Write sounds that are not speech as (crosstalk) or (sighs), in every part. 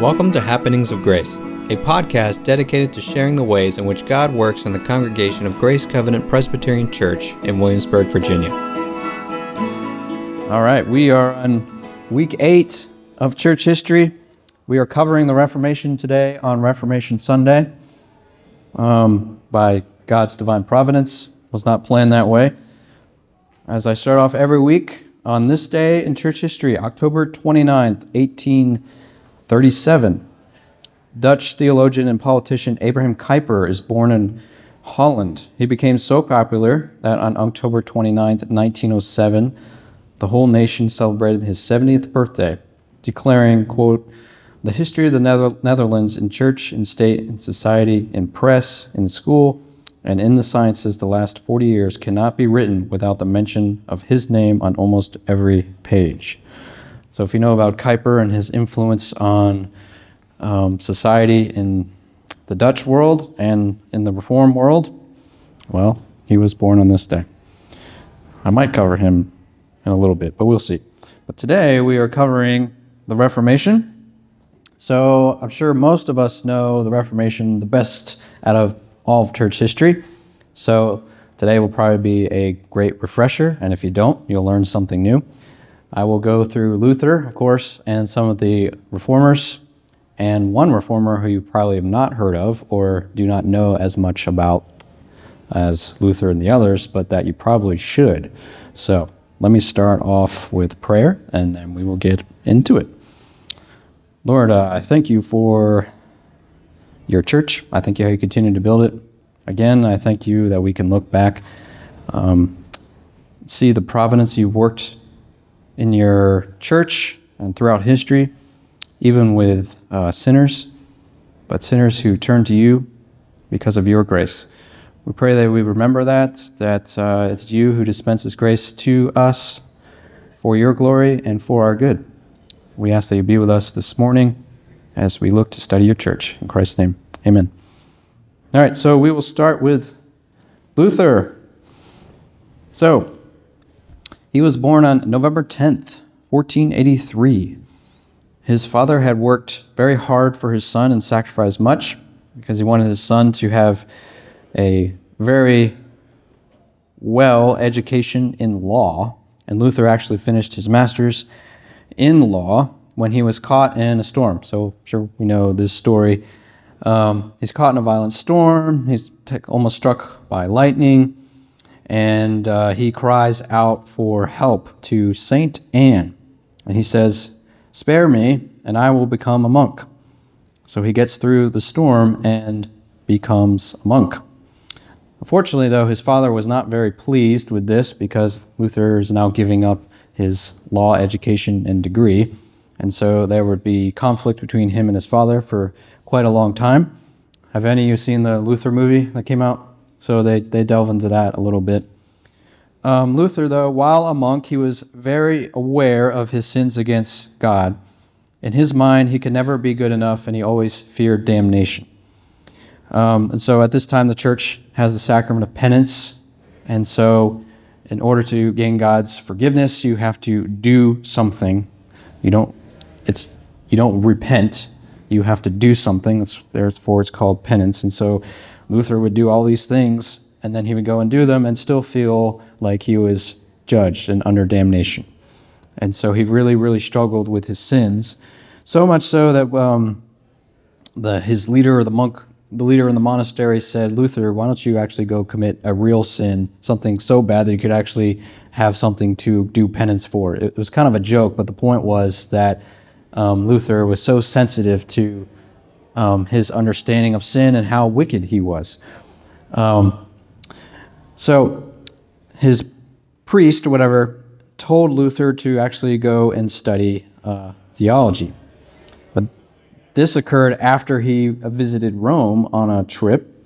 Welcome to Happenings of Grace, a podcast dedicated to sharing the ways in which God works in the congregation of Grace Covenant Presbyterian Church in Williamsburg, Virginia. All right, we are on week eight of church history. We are covering the Reformation today on Reformation Sunday um, by God's divine providence. Was not planned that way. As I start off every week on this day in church history, October 29th, 1837, Dutch theologian and politician Abraham Kuyper is born in Holland. He became so popular that on October 29, 1907, the whole nation celebrated his 70th birthday, declaring, quote, the history of the Nether- Netherlands in church, in state, in society, in press, in school, and in the sciences the last 40 years cannot be written without the mention of his name on almost every page. So, if you know about Kuyper and his influence on um, society in the Dutch world and in the Reform world, well, he was born on this day. I might cover him in a little bit, but we'll see. But today we are covering the Reformation. So I'm sure most of us know the Reformation the best out of all of church history. So today will probably be a great refresher, and if you don't, you'll learn something new. I will go through Luther, of course, and some of the reformers, and one reformer who you probably have not heard of or do not know as much about as Luther and the others, but that you probably should. So let me start off with prayer, and then we will get into it. Lord, uh, I thank you for your church. I thank you how you continue to build it. Again, I thank you that we can look back, um, see the providence you've worked in your church and throughout history, even with uh, sinners, but sinners who turn to you because of your grace. We pray that we remember that, that uh, it's you who dispenses grace to us for your glory and for our good. We ask that you be with us this morning as we look to study your church. In Christ's name, amen. All right, so we will start with Luther. So, he was born on November 10th, 1483. His father had worked very hard for his son and sacrificed much because he wanted his son to have a very well education in law. And Luther actually finished his master's in law when he was caught in a storm. So, I'm sure we know this story. Um, he's caught in a violent storm. He's almost struck by lightning. And uh, he cries out for help to Saint Anne. And he says, Spare me, and I will become a monk. So he gets through the storm and becomes a monk. Unfortunately, though, his father was not very pleased with this because Luther is now giving up his law education and degree. And so there would be conflict between him and his father for quite a long time. Have any of you seen the Luther movie that came out? So they, they delve into that a little bit. Um, Luther, though, while a monk, he was very aware of his sins against God. In his mind, he could never be good enough, and he always feared damnation. Um, and so at this time, the church has the sacrament of penance. And so, in order to gain God's forgiveness, you have to do something. You don't, it's, you don't repent. You have to do something. That's, therefore, it's called penance. And so, Luther would do all these things, and then he would go and do them and still feel like he was judged and under damnation. And so, he really, really struggled with his sins. So much so that um, the, his leader, or the monk the leader in the monastery said, Luther, why don't you actually go commit a real sin, something so bad that you could actually have something to do penance for? It was kind of a joke, but the point was that um, Luther was so sensitive to um, his understanding of sin and how wicked he was. Um, so his priest, or whatever, told Luther to actually go and study uh, theology. But this occurred after he visited Rome on a trip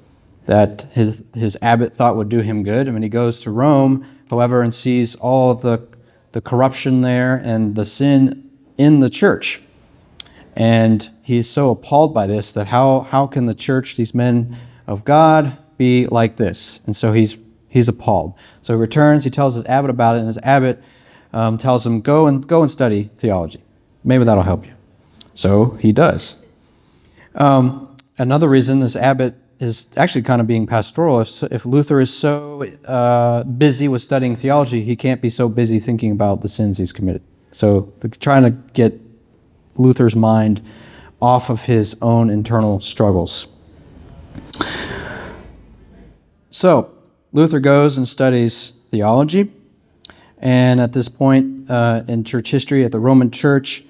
that his, his abbot thought would do him good. And when he goes to Rome, however, and sees all the, the corruption there and the sin in the church. And he's so appalled by this that how, how can the church, these men of God, be like this? And so he's, he's appalled. So he returns, he tells his abbot about it, and his abbot um, tells him, go and, go and study theology. Maybe that'll help you. So he does. Um, another reason this abbot is actually kind of being pastoral. If, if Luther is so uh, busy with studying theology, he can't be so busy thinking about the sins he's committed. So trying to get Luther's mind off of his own internal struggles. So Luther goes and studies theology. And at this point uh, in church history, at the Roman Church,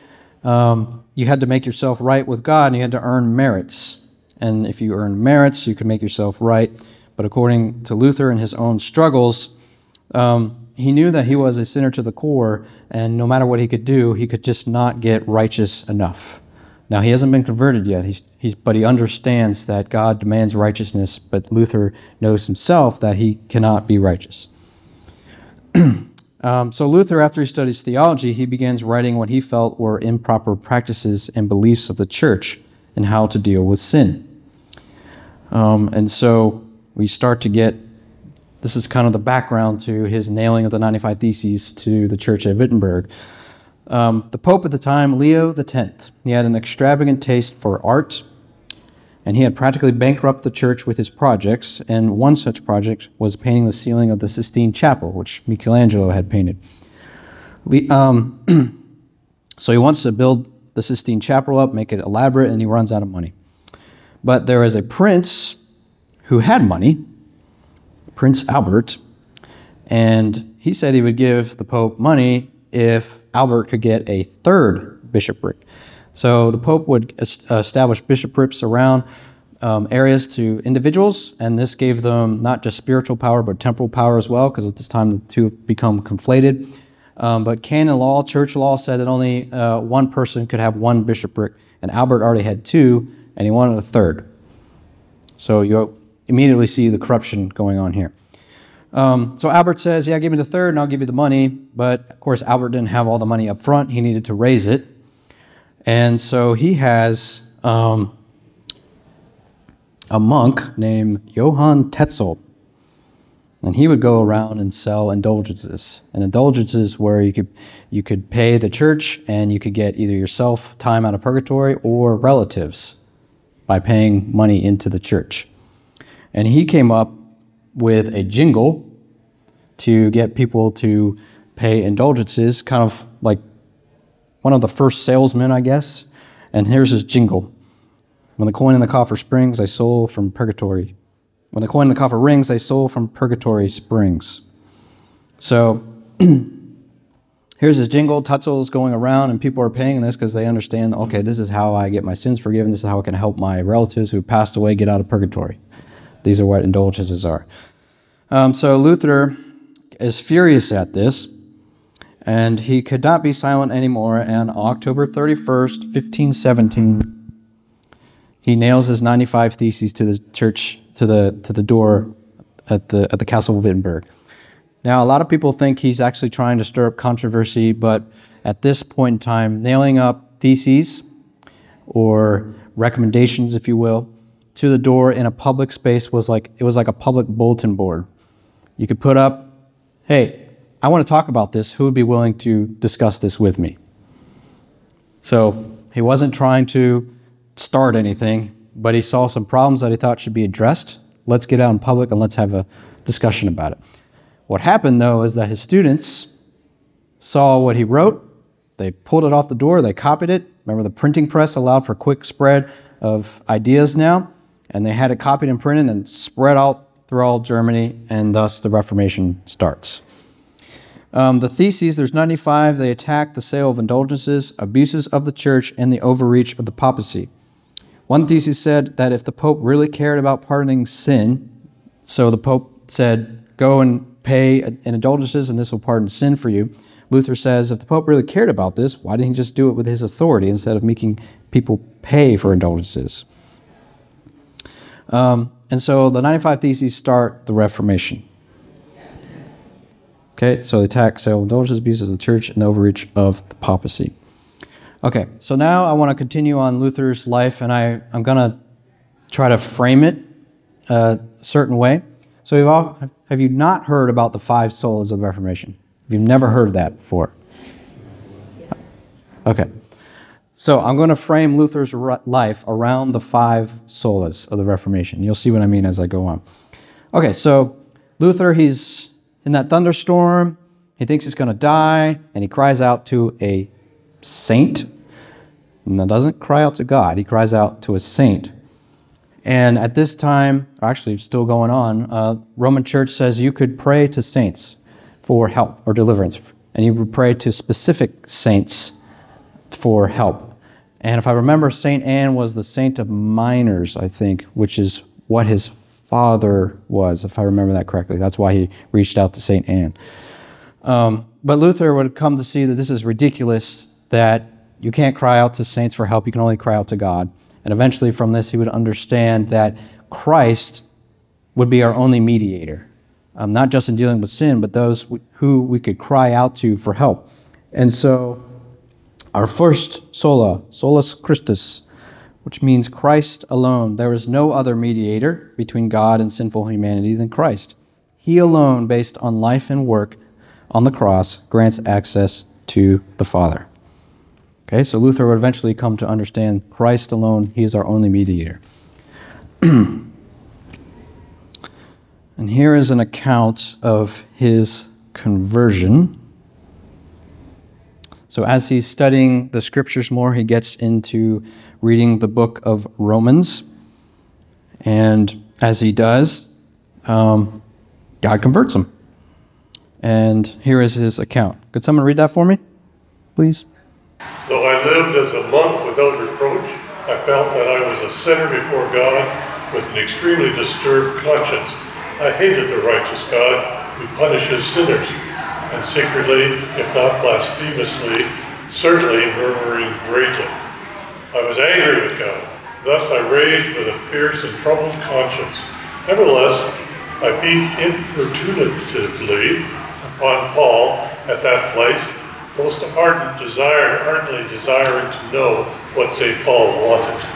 um, you had to make yourself right with God and you had to earn merits. And if you earned merits, you could make yourself right. But according to Luther and his own struggles, um, he knew that he was a sinner to the core, and no matter what he could do, he could just not get righteous enough. Now, he hasn't been converted yet, he's, he's, but he understands that God demands righteousness, but Luther knows himself that he cannot be righteous. (clears throat) um, so, Luther, after he studies theology, he begins writing what he felt were improper practices and beliefs of the church and how to deal with sin. Um, and so we start to get this is kind of the background to his nailing of the 95 Theses to the church at Wittenberg. Um, the Pope at the time, Leo X, he had an extravagant taste for art, and he had practically bankrupted the church with his projects. And one such project was painting the ceiling of the Sistine Chapel, which Michelangelo had painted. Um, (clears throat) so he wants to build the Sistine Chapel up, make it elaborate, and he runs out of money. But there is a prince who had money, Prince Albert, and he said he would give the Pope money if Albert could get a third bishopric. So the Pope would establish bishoprics around um, areas to individuals, and this gave them not just spiritual power but temporal power as well, because at this time the two have become conflated. Um, but canon law, church law, said that only uh, one person could have one bishopric, and Albert already had two, and he wanted a third. So you immediately see the corruption going on here. Um, so Albert says, Yeah, give me the third, and I'll give you the money. But of course, Albert didn't have all the money up front, he needed to raise it. And so he has um, a monk named Johann Tetzel and he would go around and sell indulgences. And indulgences where you could you could pay the church and you could get either yourself time out of purgatory or relatives by paying money into the church. And he came up with a jingle to get people to pay indulgences, kind of like one of the first salesmen, I guess. And here's his jingle. When the coin in the coffer springs, I soul from purgatory. When the coin in the coffer rings, they sold from purgatory springs. So (clears throat) here's his jingle. Tetzel's going around, and people are paying this because they understand okay, this is how I get my sins forgiven. This is how I can help my relatives who passed away get out of purgatory. These are what indulgences are. Um, so Luther is furious at this, and he could not be silent anymore. And October 31st, 1517, he nails his 95 Theses to the church to the to the door at the at the castle of Wittenberg. Now, a lot of people think he's actually trying to stir up controversy, but at this point in time, nailing up theses or recommendations, if you will, to the door in a public space was like it was like a public bulletin board. You could put up, "Hey, I want to talk about this. Who would be willing to discuss this with me?" So he wasn't trying to start anything but he saw some problems that he thought should be addressed. Let's get out in public and let's have a discussion about it. What happened, though, is that his students saw what he wrote, they pulled it off the door, they copied it. Remember, the printing press allowed for quick spread of ideas now, and they had it copied and printed and spread out through all Germany, and thus the Reformation starts. Um, the theses, there's 95, they attack the sale of indulgences, abuses of the church, and the overreach of the papacy. One thesis said that if the Pope really cared about pardoning sin, so the Pope said, go and pay in indulgences and this will pardon sin for you. Luther says, if the Pope really cared about this, why didn't he just do it with his authority instead of making people pay for indulgences? Um, and so the 95 Theses start the Reformation. Okay, so they attack sale indulgences, abuses of the church, and the overreach of the papacy. Okay, so now I want to continue on Luther's life, and I, I'm going to try to frame it a certain way. So, all, have you not heard about the five solas of the Reformation? Have you never heard that before? Okay. So I'm going to frame Luther's life around the five solas of the Reformation. You'll see what I mean as I go on. Okay, so Luther, he's in that thunderstorm. He thinks he's going to die, and he cries out to a saint. And that doesn't cry out to God, he cries out to a saint. And at this time, actually, still going on, uh, Roman Church says you could pray to saints for help or deliverance, and you would pray to specific saints for help. And if I remember, Saint Anne was the saint of miners, I think, which is what his father was, if I remember that correctly. That's why he reached out to Saint Anne. Um, but Luther would come to see that this is ridiculous, that you can't cry out to saints for help, you can only cry out to God. And eventually, from this, he would understand that Christ would be our only mediator, um, not just in dealing with sin, but those who we could cry out to for help. And so, our first sola, solus Christus, which means Christ alone. There is no other mediator between God and sinful humanity than Christ. He alone, based on life and work on the cross, grants access to the Father. Okay, so Luther would eventually come to understand Christ alone, he is our only mediator. (clears throat) and here is an account of his conversion. So, as he's studying the scriptures more, he gets into reading the book of Romans. And as he does, um, God converts him. And here is his account. Could someone read that for me, please? Though I lived as a monk without reproach, I felt that I was a sinner before God with an extremely disturbed conscience. I hated the righteous God who punishes sinners, and secretly, if not blasphemously, certainly murmuring greatly. I was angry with God. Thus I raged with a fierce and troubled conscience. Nevertheless, I beat importunately upon Paul at that place most ardent desire, ardently desiring to know what St. Paul wanted.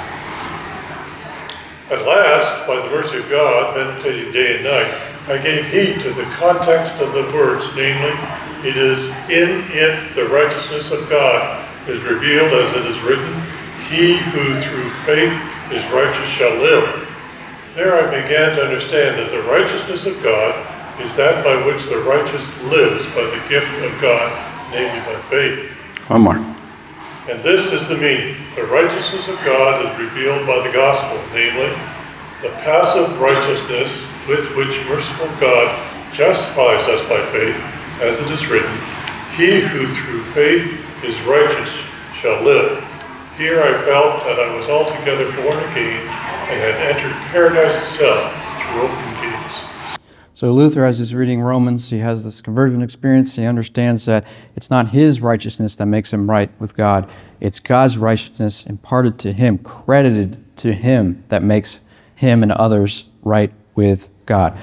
At last, by the mercy of God, meditating day and night, I gave heed to the context of the words, namely, it is in it the righteousness of God is revealed as it is written, He who through faith is righteous shall live. There I began to understand that the righteousness of God is that by which the righteous lives by the gift of God namely by faith. One more. And this is the meaning. The righteousness of God is revealed by the gospel, namely, the passive righteousness with which merciful God justifies us by faith, as it is written, He who through faith is righteous shall live. Here I felt that I was altogether born again and had entered paradise itself through open gates. So Luther, as he's reading Romans, he has this conversion experience. He understands that it's not his righteousness that makes him right with God. It's God's righteousness imparted to him, credited to him, that makes him and others right with God.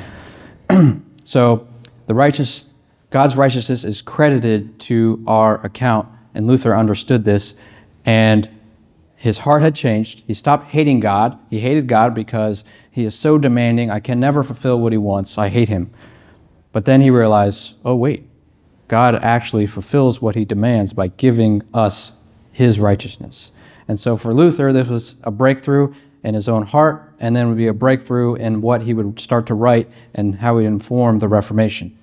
(clears throat) so the righteous, God's righteousness is credited to our account, and Luther understood this, and his heart had changed. He stopped hating God. He hated God because he is so demanding. I can never fulfill what he wants. I hate him. But then he realized, oh, wait, God actually fulfills what he demands by giving us his righteousness. And so for Luther, this was a breakthrough in his own heart, and then would be a breakthrough in what he would start to write and how he'd inform the Reformation.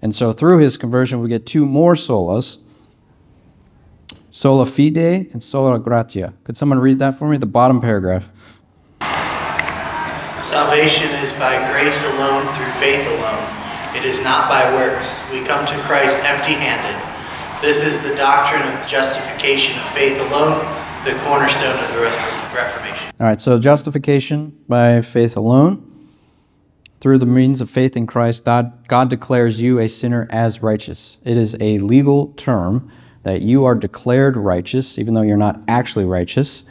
And so through his conversion, we get two more solas sola fide and sola gratia. Could someone read that for me? The bottom paragraph. Salvation is by grace alone, through faith alone. It is not by works. We come to Christ empty handed. This is the doctrine of justification of faith alone, the cornerstone of the Reformation. All right, so justification by faith alone. Through the means of faith in Christ, God, God declares you a sinner as righteous. It is a legal term that you are declared righteous, even though you're not actually righteous,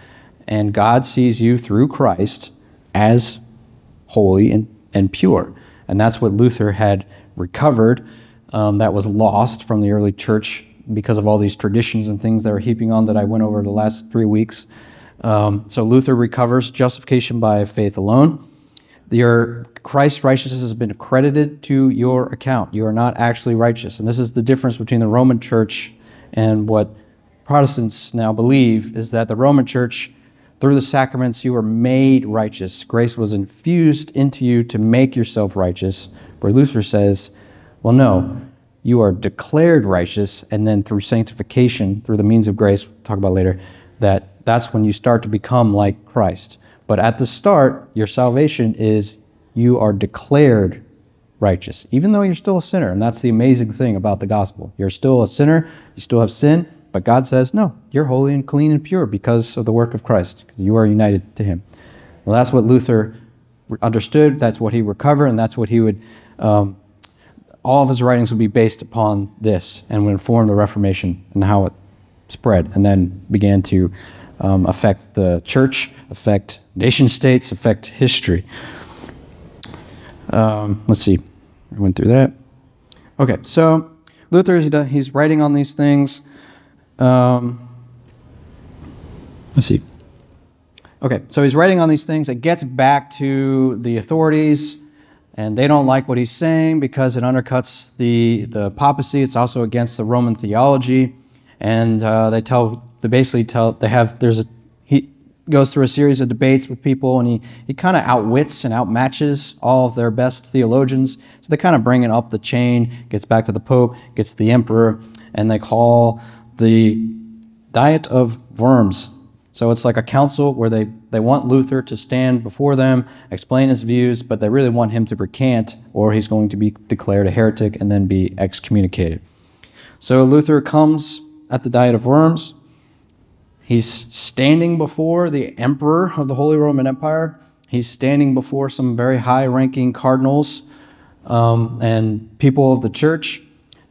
and God sees you through Christ as holy and, and pure. And that's what Luther had recovered um, that was lost from the early church because of all these traditions and things that are heaping on that I went over the last three weeks. Um, so Luther recovers justification by faith alone. Your Christ's righteousness has been credited to your account. You are not actually righteous. And this is the difference between the Roman church and what Protestants now believe is that the Roman Church, through the sacraments, you were made righteous. Grace was infused into you to make yourself righteous. Where Luther says, well, no, you are declared righteous, and then through sanctification, through the means of grace, we'll talk about later, that that's when you start to become like Christ. But at the start, your salvation is you are declared righteous, even though you're still a sinner. And that's the amazing thing about the gospel. You're still a sinner, you still have sin, but God says, no, you're holy and clean and pure because of the work of Christ, because you are united to Him. Well, that's what Luther understood, that's what he recovered, and that's what he would, um, all of his writings would be based upon this and would inform the Reformation and how it spread and then began to um, affect the church, affect nation states, affect history. Um, let's see. I went through that. Okay, so Luther, he's writing on these things. Um, let's see. Okay, so he's writing on these things. It gets back to the authorities, and they don't like what he's saying because it undercuts the, the papacy. It's also against the Roman theology. And uh, they tell, they basically tell, they have, there's a, he goes through a series of debates with people, and he, he kind of outwits and outmatches all of their best theologians. So they kind of bring it up the chain, gets back to the Pope, gets to the Emperor, and they call the Diet of Worms. So it's like a council where they, they want Luther to stand before them, explain his views, but they really want him to recant or he's going to be declared a heretic and then be excommunicated. So Luther comes at the Diet of Worms. He's standing before the emperor of the Holy Roman Empire. He's standing before some very high ranking cardinals um, and people of the church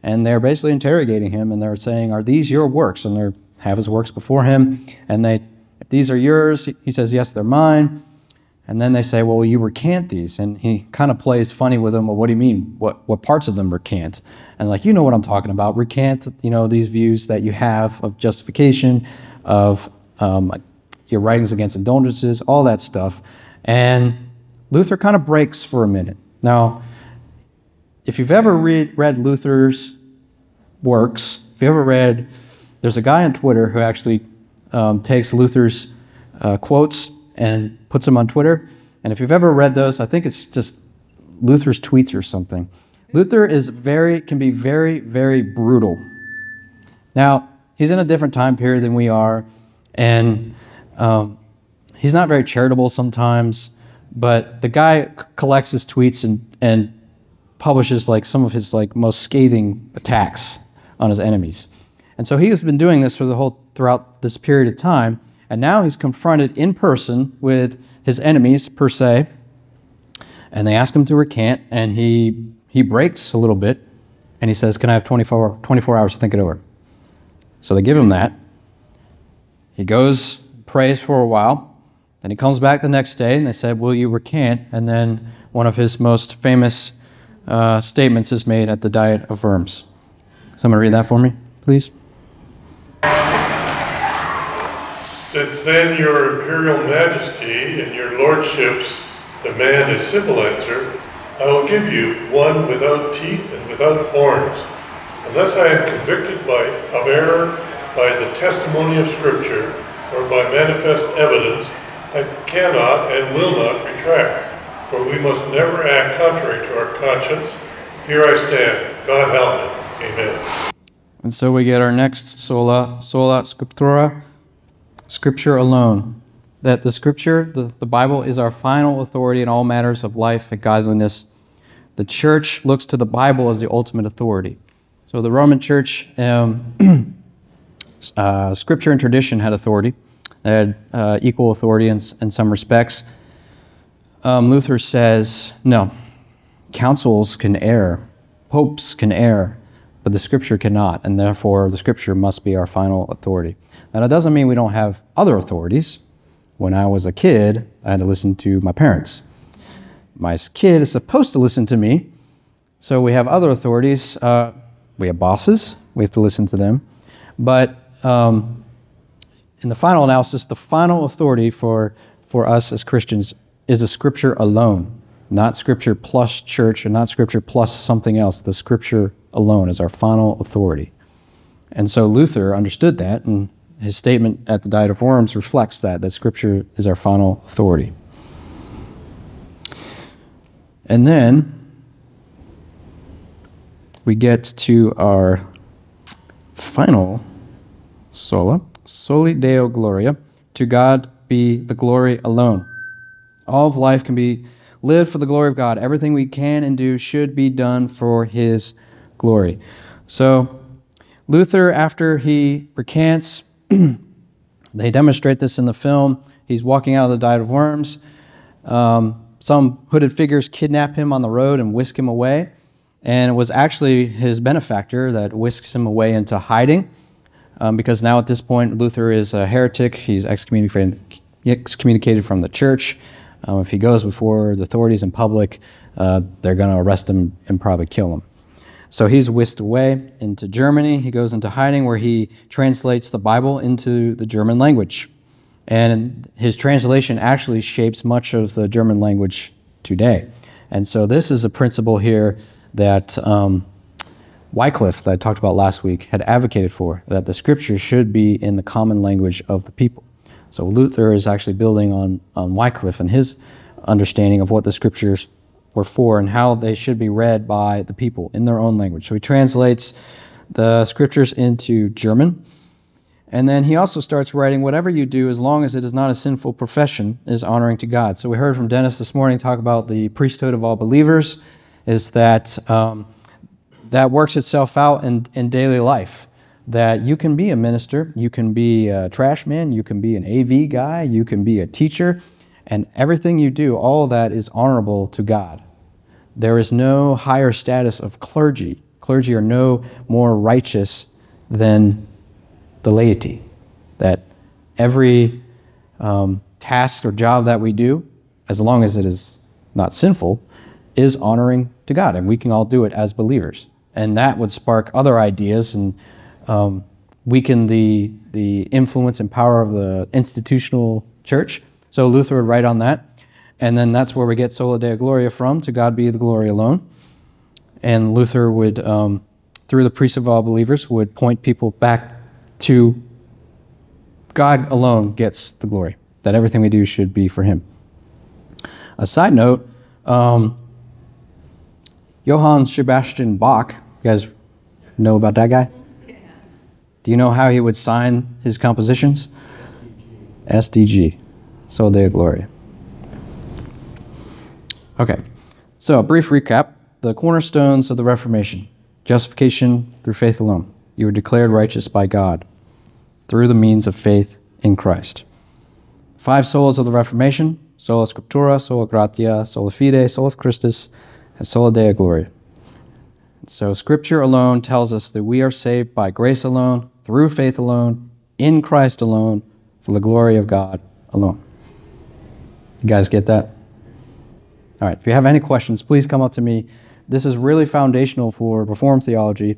and they're basically interrogating him and they're saying, Are these your works? And they have his works before him. And they, if these are yours, he says, Yes, they're mine. And then they say, Well, you recant these. And he kind of plays funny with them. Well, what do you mean? What, what parts of them recant? And like, you know what I'm talking about. Recant, you know, these views that you have of justification, of um, your writings against indulgences, all that stuff. And Luther kind of breaks for a minute. Now, if you've ever read, read Luther's works, if you ever read, there's a guy on Twitter who actually um, takes Luther's uh, quotes and puts them on Twitter. And if you've ever read those, I think it's just Luther's tweets or something. Luther is very can be very very brutal. Now he's in a different time period than we are, and um, he's not very charitable sometimes. But the guy c- collects his tweets and and publishes like some of his like most scathing attacks on his enemies. And so he has been doing this for the whole throughout this period of time, and now he's confronted in person with his enemies per se, and they ask him to recant, and he he breaks a little bit, and he says, "Can I have 24, 24 hours to think it over?" So they give him that. He goes, prays for a while, then he comes back the next day, and they said, "Will you recant?" And then one of his most famous uh, statements is made at the Diet of Worms. Someone read that for me, please. Since then, your imperial majesty and your lordships demand a simple answer, I will give you one without teeth and without horns. Unless I am convicted by, of error by the testimony of Scripture or by manifest evidence, I cannot and will not retract for we must never act contrary to our conscience. Here I stand. God help me. Amen. And so we get our next sola, sola scriptura, scripture alone. That the scripture, the, the Bible, is our final authority in all matters of life and godliness. The church looks to the Bible as the ultimate authority. So the Roman church, um, (clears throat) uh, scripture and tradition had authority, they had uh, equal authority in, in some respects um, Luther says no, councils can err, popes can err, but the scripture cannot, and therefore the scripture must be our final authority. Now, that doesn't mean we don't have other authorities. When I was a kid, I had to listen to my parents. My kid is supposed to listen to me, so we have other authorities. Uh, we have bosses, we have to listen to them. But um, in the final analysis, the final authority for, for us as Christians is a scripture alone, not scripture plus church and not scripture plus something else. The scripture alone is our final authority. And so Luther understood that, and his statement at the Diet of Worms reflects that, that Scripture is our final authority. And then we get to our final sola, soli Deo Gloria, to God be the glory alone. All of life can be lived for the glory of God. Everything we can and do should be done for His glory. So, Luther, after he recants, they demonstrate this in the film. He's walking out of the Diet of Worms. Um, some hooded figures kidnap him on the road and whisk him away. And it was actually his benefactor that whisks him away into hiding. Um, because now at this point, Luther is a heretic. He's excommunicated, from the church. Um, if he goes before the authorities in public, uh, they're going to arrest him and probably kill him. So he's whisked away into Germany. He goes into hiding where he translates the Bible into the German language. And his translation actually shapes much of the German language today. And so this is a principle here that um, Wycliffe, that I talked about last week, had advocated for that the scriptures should be in the common language of the people. So Luther is actually building on, on Wycliffe and his understanding of what the scriptures were for and how they should be read by the people in their own language. So he translates the scriptures into German. And then he also starts writing, whatever you do, as long as it is not a sinful profession, is honoring to God. So we heard from Dennis this morning talk about the priesthood of all believers, is that um, that works itself out in, in daily life. That you can be a minister, you can be a trash man, you can be an AV guy, you can be a teacher, and everything you do, all that is honorable to God. There is no higher status of clergy. Clergy are no more righteous than the laity. That every um, task or job that we do, as long as it is not sinful, is honoring to God. And we can all do it as believers. And that would spark other ideas and um, weaken the, the influence and power of the institutional church so Luther would write on that. And then that's where we get Sola Deo Gloria from, to God be the glory alone. And Luther would, um, through the priest of all believers, would point people back to God alone gets the glory, that everything we do should be for Him. A side note um, Johann Sebastian Bach, you guys know about that guy? Do you know how he would sign his compositions? SDG. Sola Deo Gloria. Okay, so a brief recap the cornerstones of the Reformation justification through faith alone. You were declared righteous by God through the means of faith in Christ. Five solas of the Reformation sola scriptura, sola gratia, sola fide, solus Christus, and sola Deo Gloria. So, Scripture alone tells us that we are saved by grace alone, through faith alone, in Christ alone, for the glory of God alone. You guys get that? All right, if you have any questions, please come up to me. This is really foundational for Reformed theology,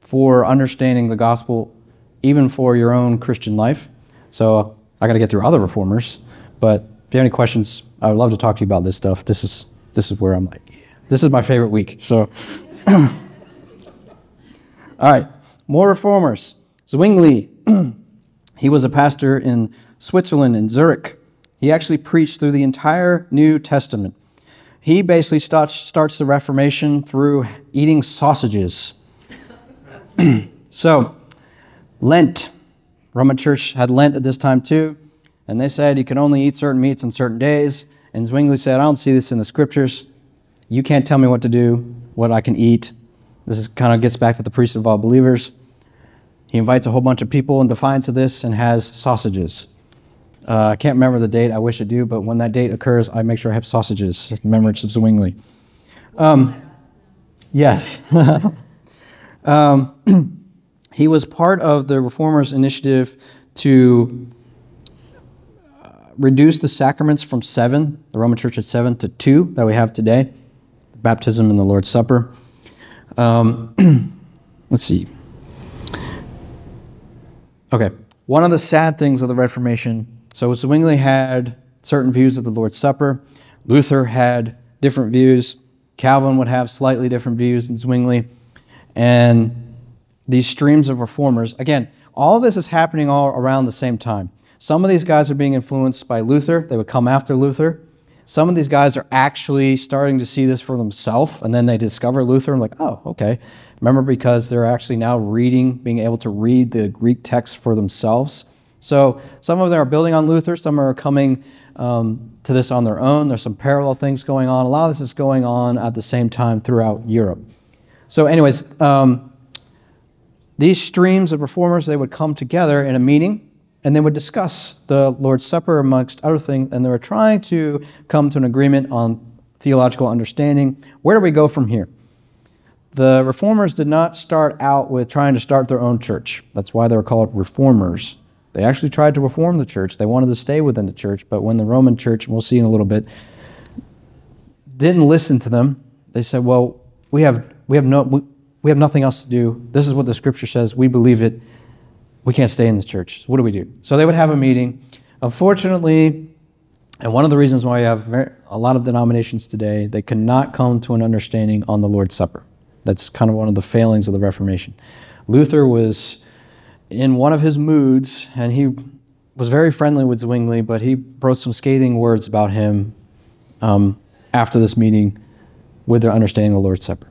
for understanding the gospel, even for your own Christian life. So I got to get through other reformers, but if you have any questions, I would love to talk to you about this stuff. This is this is where I'm like, this is my favorite week. So, (clears throat) all right, more reformers. Zwingli, (clears throat) he was a pastor in Switzerland in Zurich. He actually preached through the entire New Testament. He basically starts, starts the Reformation through eating sausages. (clears throat) so, Lent. Roman Church had Lent at this time too, and they said you can only eat certain meats on certain days. And Zwingli said, I don't see this in the scriptures. You can't tell me what to do, what I can eat. This is, kind of gets back to the priest of all believers. He invites a whole bunch of people in defiance of this and has sausages. Uh, I can't remember the date. I wish I do, but when that date occurs, I make sure I have sausages remembrance of Zwingli. Um, yes. (laughs) um, (clears throat) he was part of the Reformers' initiative to uh, reduce the sacraments from seven, the Roman Church had seven, to two that we have today baptism and the Lord's Supper. Um, (clears throat) let's see. Okay. One of the sad things of the Reformation so Zwingli had certain views of the Lord's Supper. Luther had different views. Calvin would have slightly different views than Zwingli. And these streams of reformers. Again, all this is happening all around the same time. Some of these guys are being influenced by Luther. They would come after Luther. Some of these guys are actually starting to see this for themselves, and then they discover Luther and like, oh, okay. Remember, because they're actually now reading, being able to read the Greek text for themselves. So some of them are building on Luther, some are coming um, to this on their own. There's some parallel things going on. A lot of this is going on at the same time throughout Europe. So, anyways, um, these streams of reformers they would come together in a meeting and they would discuss the Lord's Supper amongst other things, and they were trying to come to an agreement on theological understanding. Where do we go from here? The reformers did not start out with trying to start their own church. That's why they were called reformers. They actually tried to reform the church. They wanted to stay within the church, but when the Roman church, we'll see in a little bit, didn't listen to them, they said, "Well, we have we have no we, we have nothing else to do. This is what the scripture says. We believe it. We can't stay in this church. What do we do?" So they would have a meeting. Unfortunately, and one of the reasons why you have a lot of denominations today, they cannot come to an understanding on the Lord's Supper. That's kind of one of the failings of the Reformation. Luther was in one of his moods, and he was very friendly with Zwingli, but he wrote some scathing words about him um, after this meeting with their understanding of the Lord's Supper.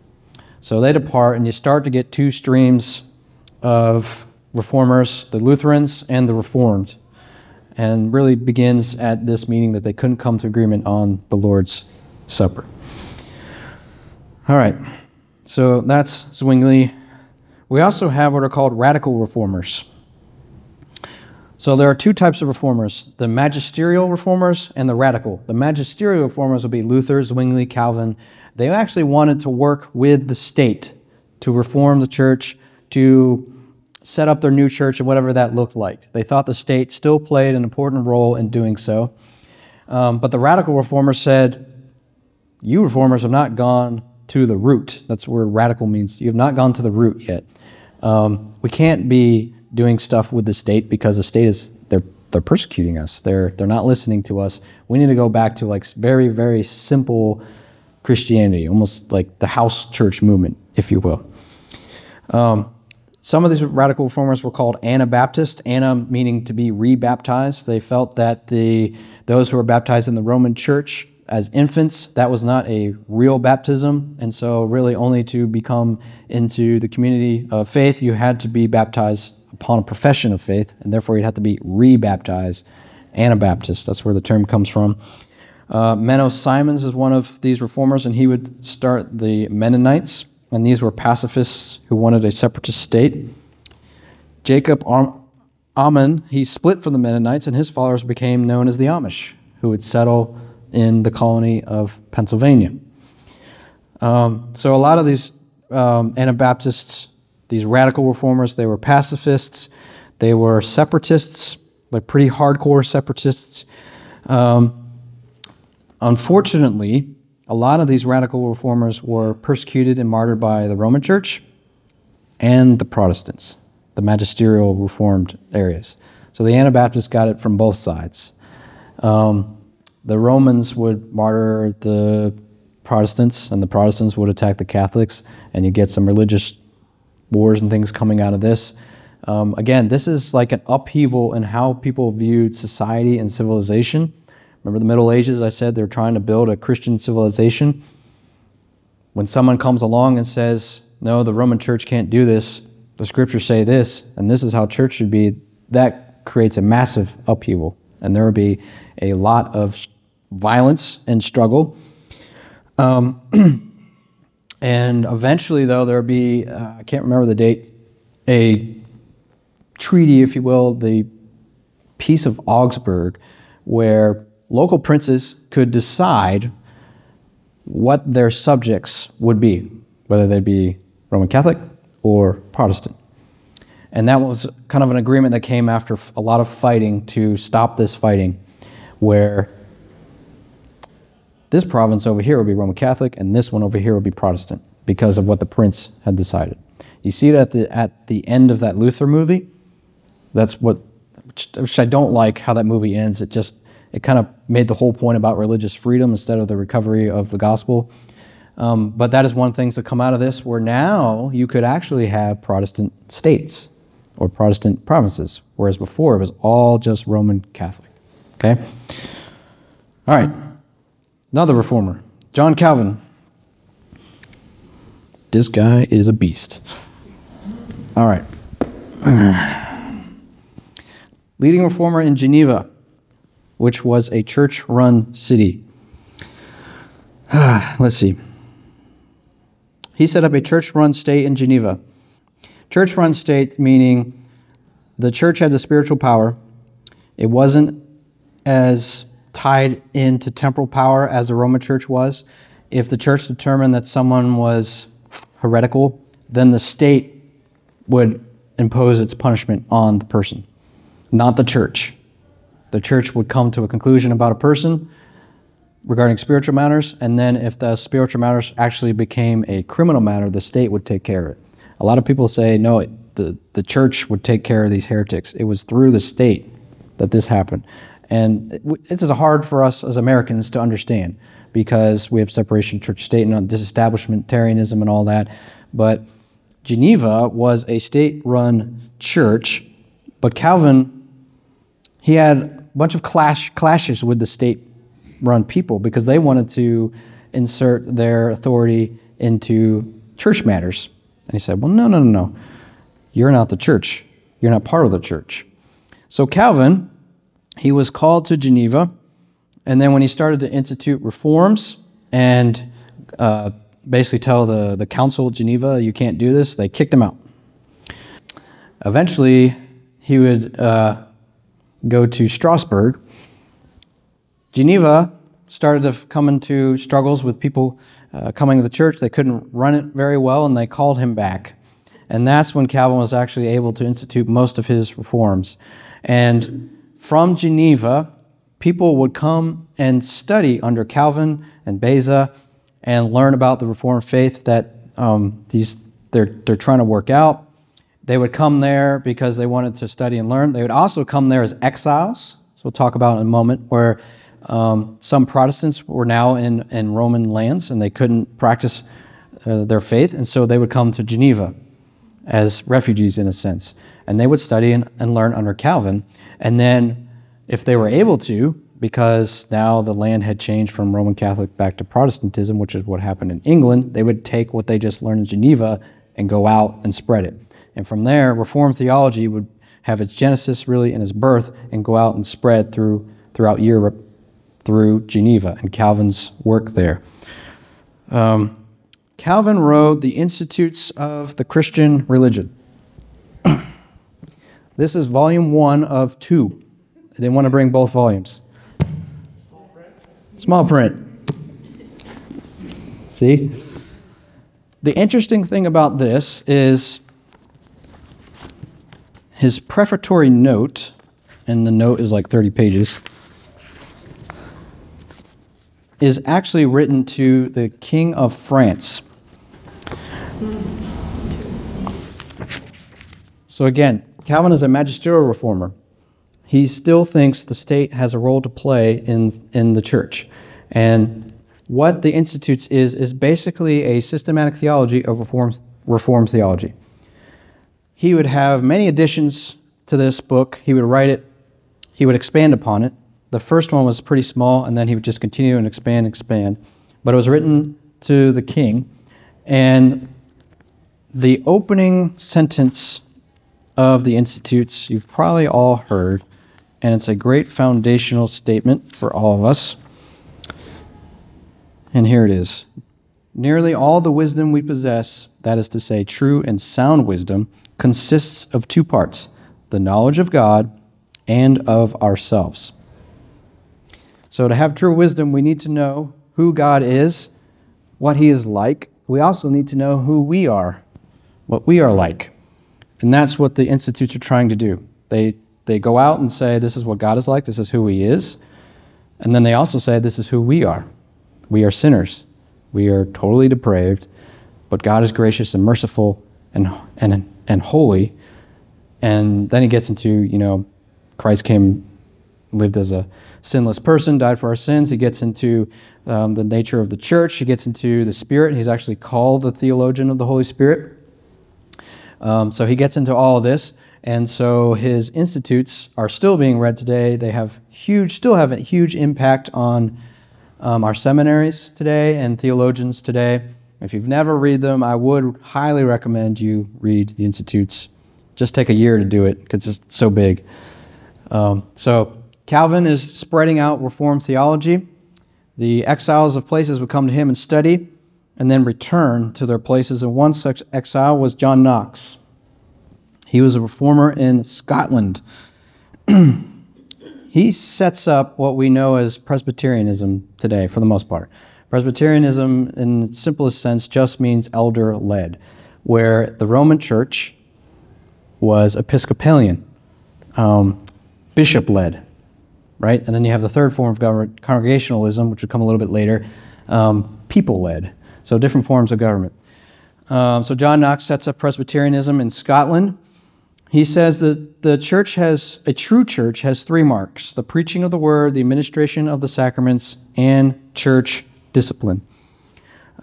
So they depart, and you start to get two streams of reformers the Lutherans and the Reformed. And really begins at this meeting that they couldn't come to agreement on the Lord's Supper. All right, so that's Zwingli. We also have what are called radical reformers. So there are two types of reformers the magisterial reformers and the radical. The magisterial reformers would be Luther, Zwingli, Calvin. They actually wanted to work with the state to reform the church, to set up their new church, and whatever that looked like. They thought the state still played an important role in doing so. Um, but the radical reformers said, You reformers have not gone to the root. That's where radical means. You have not gone to the root yet. Um, we can't be doing stuff with the state because the state is they're they're persecuting us. They're they're not listening to us. We need to go back to like very very simple Christianity, almost like the house church movement, if you will. Um, some of these radical reformers were called Anabaptist. Anna meaning to be rebaptized. They felt that the those who were baptized in the Roman Church as infants, that was not a real baptism. And so, really, only to become into the community of faith, you had to be baptized upon a profession of faith, and therefore you'd have to be rebaptized. Anabaptist, that's where the term comes from. Uh, Menno Simons is one of these reformers, and he would start the Mennonites, and these were pacifists who wanted a separatist state. Jacob Ammann, he split from the Mennonites, and his followers became known as the Amish, who would settle in the colony of Pennsylvania. Um, so a lot of these um, Anabaptists, these radical reformers, they were pacifists, they were separatists, like pretty hardcore separatists. Um, unfortunately, a lot of these radical reformers were persecuted and martyred by the Roman Church and the Protestants, the magisterial reformed areas. So the Anabaptists got it from both sides. Um, the Romans would martyr the Protestants, and the Protestants would attack the Catholics, and you get some religious wars and things coming out of this. Um, again, this is like an upheaval in how people viewed society and civilization. Remember the Middle Ages? I said they're trying to build a Christian civilization. When someone comes along and says, No, the Roman church can't do this, the scriptures say this, and this is how church should be, that creates a massive upheaval. And there will be a lot of violence and struggle. Um, (clears throat) and eventually, though, there'll be, uh, I can't remember the date, a treaty, if you will, the Peace of Augsburg, where local princes could decide what their subjects would be, whether they'd be Roman Catholic or Protestant. And that was kind of an agreement that came after a lot of fighting to stop this fighting, where this province over here will be Roman Catholic, and this one over here will be Protestant because of what the prince had decided. You see it at the at the end of that Luther movie. That's what, which, which I don't like how that movie ends. It just it kind of made the whole point about religious freedom instead of the recovery of the gospel. Um, but that is one of the things that come out of this, where now you could actually have Protestant states or Protestant provinces, whereas before it was all just Roman Catholic. Okay? All right. Another reformer, John Calvin. This guy is a beast. All right. (sighs) Leading reformer in Geneva, which was a church run city. (sighs) Let's see. He set up a church run state in Geneva. Church run state meaning the church had the spiritual power. It wasn't as tied into temporal power as the Roman church was. If the church determined that someone was heretical, then the state would impose its punishment on the person, not the church. The church would come to a conclusion about a person regarding spiritual matters, and then if the spiritual matters actually became a criminal matter, the state would take care of it. A lot of people say, no, the, the church would take care of these heretics. It was through the state that this happened. And this is hard for us as Americans to understand because we have separation church state and disestablishmentarianism and all that. But Geneva was a state run church, but Calvin, he had a bunch of clash, clashes with the state run people because they wanted to insert their authority into church matters. And he said, Well, no, no, no, no. You're not the church. You're not part of the church. So Calvin, he was called to Geneva, and then when he started to institute reforms and uh, basically tell the, the Council of Geneva, you can't do this, they kicked him out. Eventually, he would uh, go to Strasbourg. Geneva started to come into struggles with people uh, coming to the church. They couldn't run it very well, and they called him back. And that's when Calvin was actually able to institute most of his reforms. And from Geneva, people would come and study under Calvin and Beza and learn about the Reformed faith that um, these they're, they're trying to work out. They would come there because they wanted to study and learn. They would also come there as exiles. So we'll talk about in a moment where um, some Protestants were now in, in Roman lands and they couldn't practice uh, their faith, and so they would come to Geneva as refugees in a sense. And they would study and, and learn under Calvin. And then, if they were able to, because now the land had changed from Roman Catholic back to Protestantism, which is what happened in England, they would take what they just learned in Geneva and go out and spread it. And from there, Reformed theology would have its genesis really in its birth and go out and spread through throughout Europe through Geneva and Calvin's work there. Um, Calvin wrote the Institutes of the Christian Religion. This is volume one of two. I didn't want to bring both volumes. Small print. See? The interesting thing about this is his prefatory note, and the note is like 30 pages, is actually written to the King of France. So again, Calvin is a magisterial reformer. He still thinks the state has a role to play in, in the church. And what the Institutes is, is basically a systematic theology of reform, reform theology. He would have many additions to this book. He would write it, he would expand upon it. The first one was pretty small, and then he would just continue and expand and expand. But it was written to the king. And the opening sentence of the Institutes you've probably all heard, and it's a great foundational statement for all of us. And here it is Nearly all the wisdom we possess, that is to say, true and sound wisdom, consists of two parts the knowledge of God and of ourselves. So, to have true wisdom, we need to know who God is, what He is like. We also need to know who we are, what we are like. And that's what the institutes are trying to do. They, they go out and say, This is what God is like, this is who He is. And then they also say, This is who we are. We are sinners. We are totally depraved, but God is gracious and merciful and, and, and holy. And then he gets into, you know, Christ came lived as a sinless person, died for our sins. He gets into um, the nature of the church. He gets into the Spirit. He's actually called the theologian of the Holy Spirit. Um, so he gets into all of this. And so his institutes are still being read today. They have huge, still have a huge impact on um, our seminaries today and theologians today. If you've never read them, I would highly recommend you read the institutes. Just take a year to do it because it's so big. Um, so Calvin is spreading out Reformed theology. The exiles of places would come to him and study and then return to their places. And one such exile was John Knox. He was a reformer in Scotland. (clears throat) he sets up what we know as Presbyterianism today, for the most part. Presbyterianism, in the simplest sense, just means elder led, where the Roman Church was Episcopalian, um, bishop led, right? And then you have the third form of government, congregationalism, which would come a little bit later, um, people led. So different forms of government. Um, so John Knox sets up Presbyterianism in Scotland. He says that the church has, a true church has three marks the preaching of the word, the administration of the sacraments, and church discipline.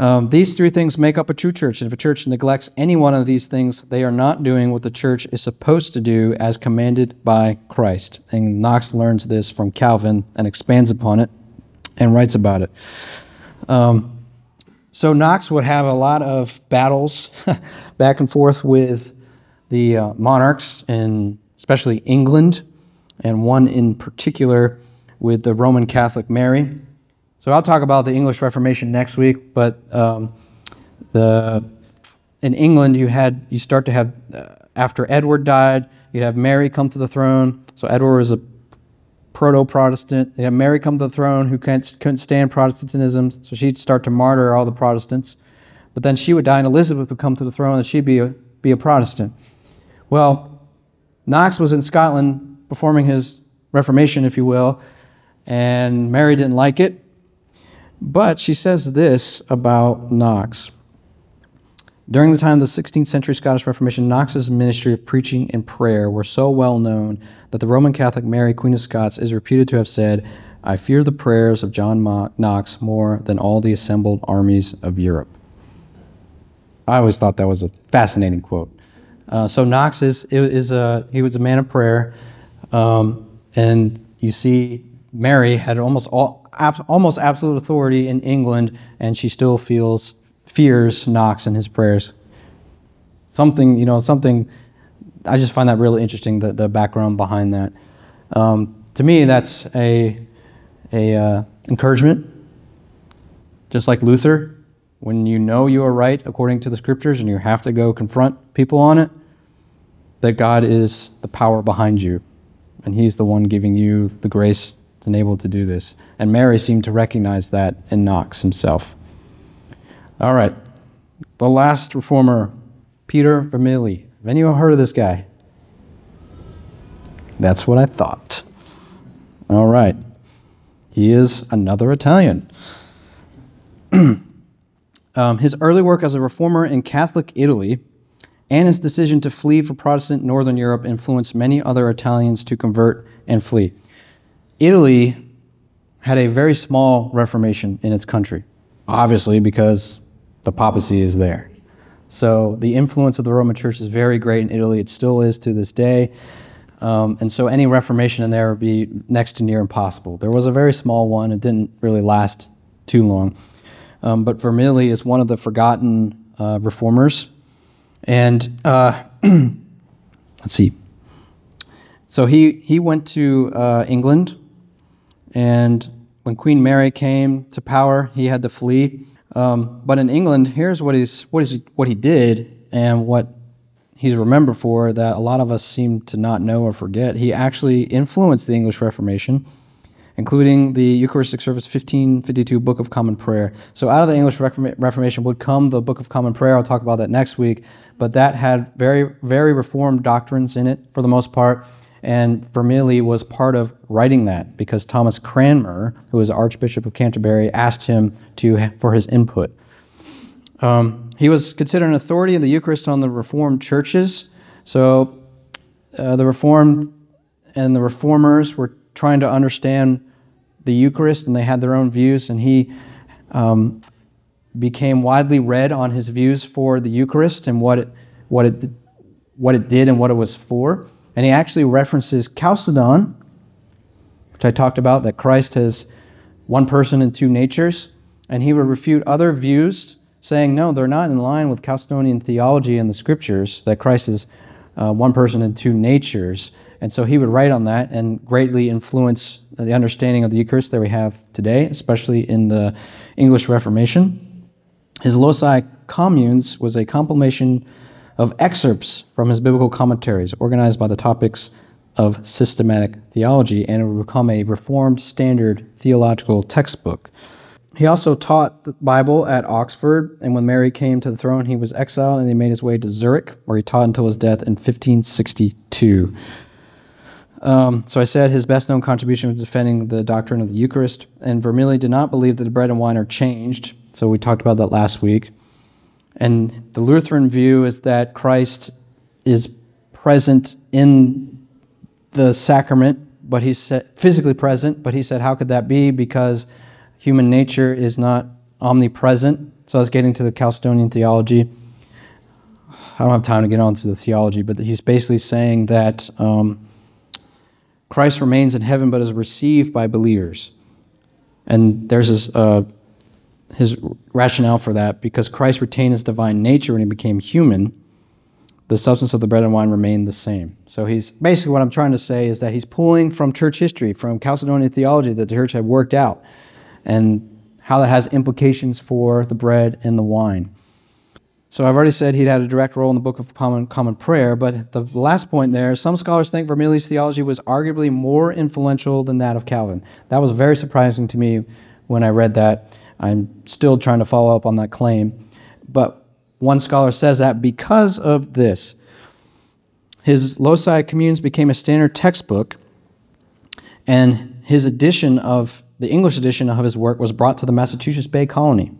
Um, these three things make up a true church. And if a church neglects any one of these things, they are not doing what the church is supposed to do as commanded by Christ. And Knox learns this from Calvin and expands upon it and writes about it. Um, so Knox would have a lot of battles (laughs) back and forth with the uh, monarchs in especially England, and one in particular with the Roman Catholic Mary. So I'll talk about the English Reformation next week, but um, the in England you had you start to have uh, after Edward died, you'd have Mary come to the throne. So Edward was a proto-Protestant. You have Mary come to the throne who couldn't stand Protestantism, so she'd start to martyr all the Protestants. But then she would die, and Elizabeth would come to the throne, and she'd be a, be a Protestant. Well, Knox was in Scotland performing his Reformation, if you will, and Mary didn't like it. But she says this about Knox. During the time of the 16th century Scottish Reformation, Knox's ministry of preaching and prayer were so well known that the Roman Catholic Mary, Queen of Scots, is reputed to have said, I fear the prayers of John Knox more than all the assembled armies of Europe. I always thought that was a fascinating quote. Uh, so Knox is, is a, he was a man of prayer. Um, and you see Mary had almost all, ab, almost absolute authority in England, and she still feels fears Knox in his prayers. Something, you know, something. I just find that really interesting. The, the background behind that. Um, to me, that's a a uh, encouragement. Just like Luther, when you know you are right according to the scriptures, and you have to go confront people on it, that God is the power behind you, and He's the one giving you the grace and able to do this. And Mary seemed to recognize that in Knox himself. All right, the last reformer, Peter Vermigli. Have anyone heard of this guy? That's what I thought. All right, he is another Italian. (clears throat) um, his early work as a reformer in Catholic Italy and his decision to flee for Protestant Northern Europe influenced many other Italians to convert and flee. Italy had a very small Reformation in its country, obviously, because the papacy is there. So the influence of the Roman Church is very great in Italy. It still is to this day. Um, and so any Reformation in there would be next to near impossible. There was a very small one, it didn't really last too long. Um, but Vermigli is one of the forgotten uh, reformers and uh, (clears throat) let's see. So he, he went to uh, England, and when Queen Mary came to power, he had to flee. Um, but in England, here's what, he's, what, is, what he did and what he's remembered for that a lot of us seem to not know or forget. He actually influenced the English Reformation including the Eucharistic Service 1552 Book of Common Prayer. So out of the English Reformation would come the Book of Common Prayer. I'll talk about that next week. But that had very, very reformed doctrines in it for the most part. And Vermigli was part of writing that because Thomas Cranmer, who was Archbishop of Canterbury, asked him to for his input. Um, he was considered an authority in the Eucharist on the Reformed churches. So uh, the Reformed and the Reformers were trying to understand the Eucharist, and they had their own views, and he um, became widely read on his views for the Eucharist and what it, what it, what it did and what it was for. And he actually references Chalcedon, which I talked about, that Christ has one person and two natures. And he would refute other views, saying, no, they're not in line with Chalcedonian theology and the scriptures, that Christ is uh, one person and two natures. And so he would write on that and greatly influence the understanding of the Eucharist that we have today, especially in the English Reformation. His Loci Communes was a compilation of excerpts from his biblical commentaries, organized by the topics of systematic theology, and it would become a reformed standard theological textbook. He also taught the Bible at Oxford, and when Mary came to the throne, he was exiled and he made his way to Zurich, where he taught until his death in 1562. Um, so I said his best known contribution was defending the doctrine of the Eucharist, and Vermigli did not believe that the bread and wine are changed. So we talked about that last week. And the Lutheran view is that Christ is present in the sacrament, but he's physically present, but he said, How could that be? Because human nature is not omnipresent. So I was getting to the Chalcedonian theology. I don't have time to get on to the theology, but he's basically saying that um, Christ remains in heaven but is received by believers. And there's his, uh, his rationale for that because Christ retained his divine nature when he became human. The substance of the bread and wine remained the same. So he's basically what I'm trying to say is that he's pulling from church history, from Chalcedonian theology that the church had worked out, and how that has implications for the bread and the wine. So I've already said he'd had a direct role in the Book of Common, Prayer, but the last point there, some scholars think Vermigli's theology was arguably more influential than that of Calvin. That was very surprising to me when I read that. I'm still trying to follow up on that claim. But one scholar says that because of this, his Loci Communes became a standard textbook, and his edition of the English edition of his work was brought to the Massachusetts Bay Colony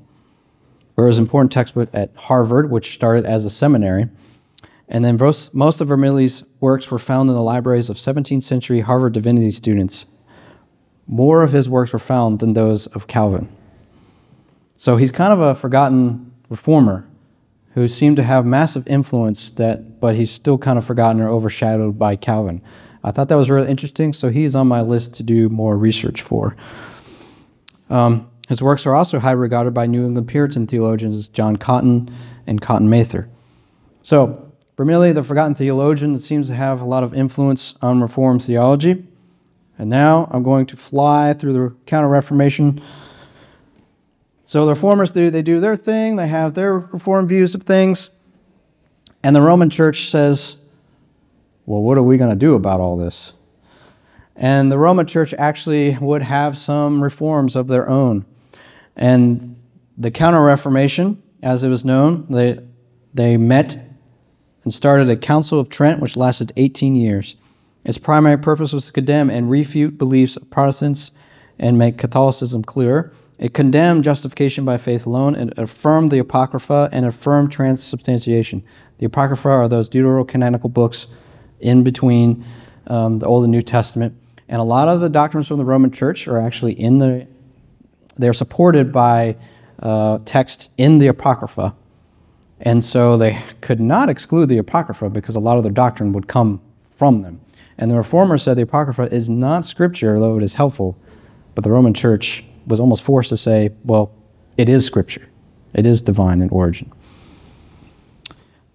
where it was an important textbook at Harvard, which started as a seminary. And then most of Vermigli's works were found in the libraries of 17th century Harvard divinity students. More of his works were found than those of Calvin. So he's kind of a forgotten reformer who seemed to have massive influence that but he's still kind of forgotten or overshadowed by Calvin. I thought that was really interesting, so he's on my list to do more research for. Um, his works are also highly regarded by New England Puritan theologians John Cotton and Cotton Mather. So, Vermigli, the forgotten theologian, seems to have a lot of influence on Reformed theology. And now I'm going to fly through the Counter Reformation. So the Reformers do they do their thing, they have their Reformed views of things, and the Roman Church says, "Well, what are we going to do about all this?" And the Roman Church actually would have some reforms of their own. And the Counter Reformation, as it was known, they, they met and started a Council of Trent, which lasted 18 years. Its primary purpose was to condemn and refute beliefs of Protestants and make Catholicism clearer. It condemned justification by faith alone. It affirmed the Apocrypha and affirmed transubstantiation. The Apocrypha are those deuterocanonical books in between um, the Old and New Testament. And a lot of the doctrines from the Roman Church are actually in the they're supported by uh, text in the Apocrypha. And so they could not exclude the Apocrypha because a lot of their doctrine would come from them. And the Reformers said the Apocrypha is not Scripture, though it is helpful. But the Roman Church was almost forced to say, well, it is Scripture, it is divine in origin.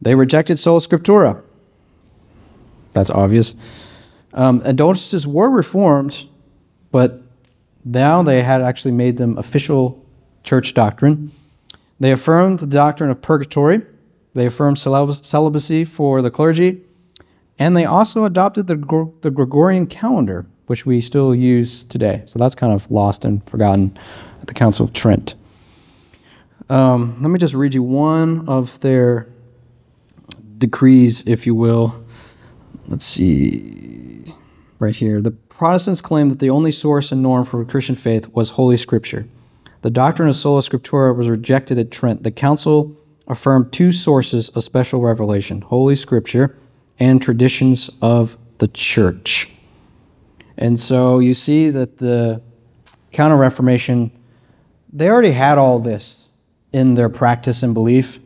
They rejected sola scriptura. That's obvious. Um, indulgences were reformed, but now they had actually made them official church doctrine. They affirmed the doctrine of purgatory, they affirmed celibacy for the clergy, and they also adopted the, the Gregorian calendar, which we still use today. So that's kind of lost and forgotten at the Council of Trent. Um, let me just read you one of their decrees, if you will. Let's see, right here. The Protestants claimed that the only source and norm for Christian faith was Holy Scripture. The doctrine of sola scriptura was rejected at Trent. The council affirmed two sources of special revelation Holy Scripture and traditions of the church. And so you see that the Counter Reformation, they already had all this in their practice and belief,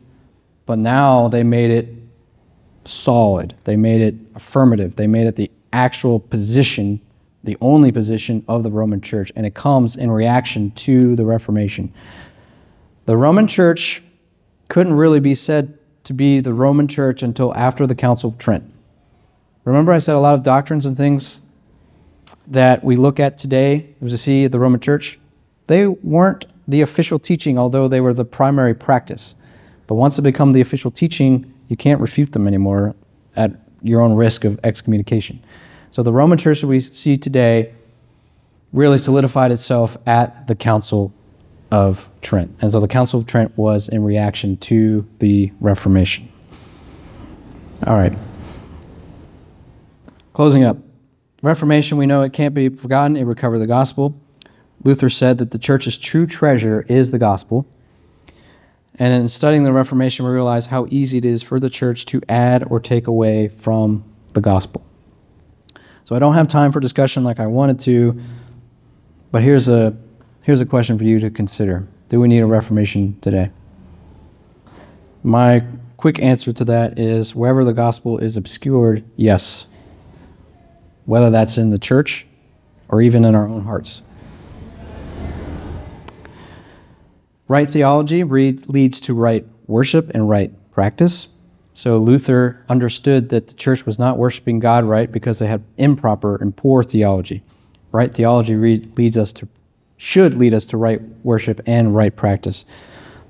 but now they made it solid. They made it affirmative. They made it the actual position, the only position of the Roman Church, and it comes in reaction to the Reformation. The Roman Church couldn't really be said to be the Roman Church until after the Council of Trent. Remember, I said a lot of doctrines and things that we look at today, as we see the Roman Church, they weren't the official teaching, although they were the primary practice. But once they become the official teaching, you can't refute them anymore at your own risk of excommunication. So the Roman Church that we see today really solidified itself at the Council of Trent. And so the Council of Trent was in reaction to the Reformation. All right. Closing up. Reformation, we know it can't be forgotten. It recovered the gospel. Luther said that the church's true treasure is the gospel. And in studying the Reformation, we realize how easy it is for the church to add or take away from the gospel. So I don't have time for discussion like I wanted to, but here's a, here's a question for you to consider Do we need a Reformation today? My quick answer to that is wherever the gospel is obscured, yes. Whether that's in the church or even in our own hearts. Right theology leads to right worship and right practice. So Luther understood that the church was not worshiping God right because they had improper and poor theology. Right theology leads us to should lead us to right worship and right practice.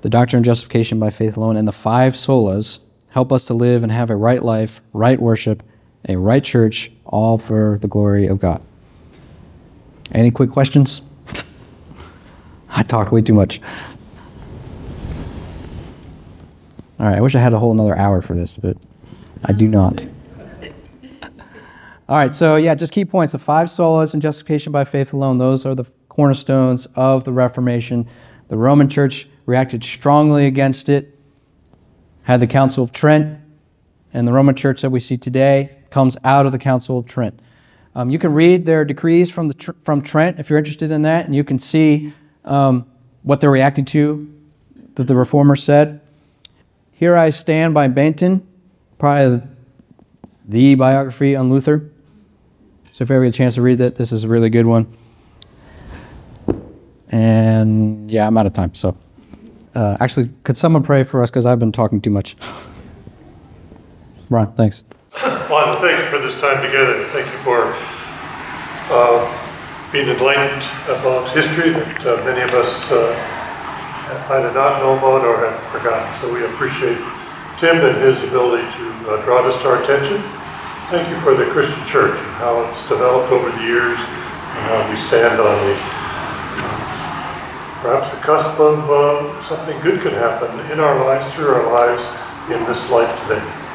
The doctrine of justification by faith alone and the five solas help us to live and have a right life, right worship, a right church, all for the glory of God. Any quick questions? (laughs) I talked way too much. All right, I wish I had a whole another hour for this, but I do not. (laughs) All right, so yeah, just key points. The five solas and justification by faith alone, those are the cornerstones of the Reformation. The Roman Church reacted strongly against it, had the Council of Trent, and the Roman Church that we see today comes out of the Council of Trent. Um, you can read their decrees from, the, from Trent if you're interested in that, and you can see um, what they're reacting to that the Reformer said. Here I Stand by Bainton, probably the biography on Luther. So if you ever get a chance to read that, this is a really good one. And yeah, I'm out of time. So uh, actually, could someone pray for us because I've been talking too much? (laughs) Ron, thanks. Father, thank you for this time together. Thank you for uh, being enlightened about history that uh, many of us uh, either not know about or have forgotten. So we appreciate Tim and his ability to uh, draw this to our attention. Thank you for the Christian church and how it's developed over the years and how we stand on the perhaps the cusp of uh, something good could happen in our lives, through our lives, in this life today.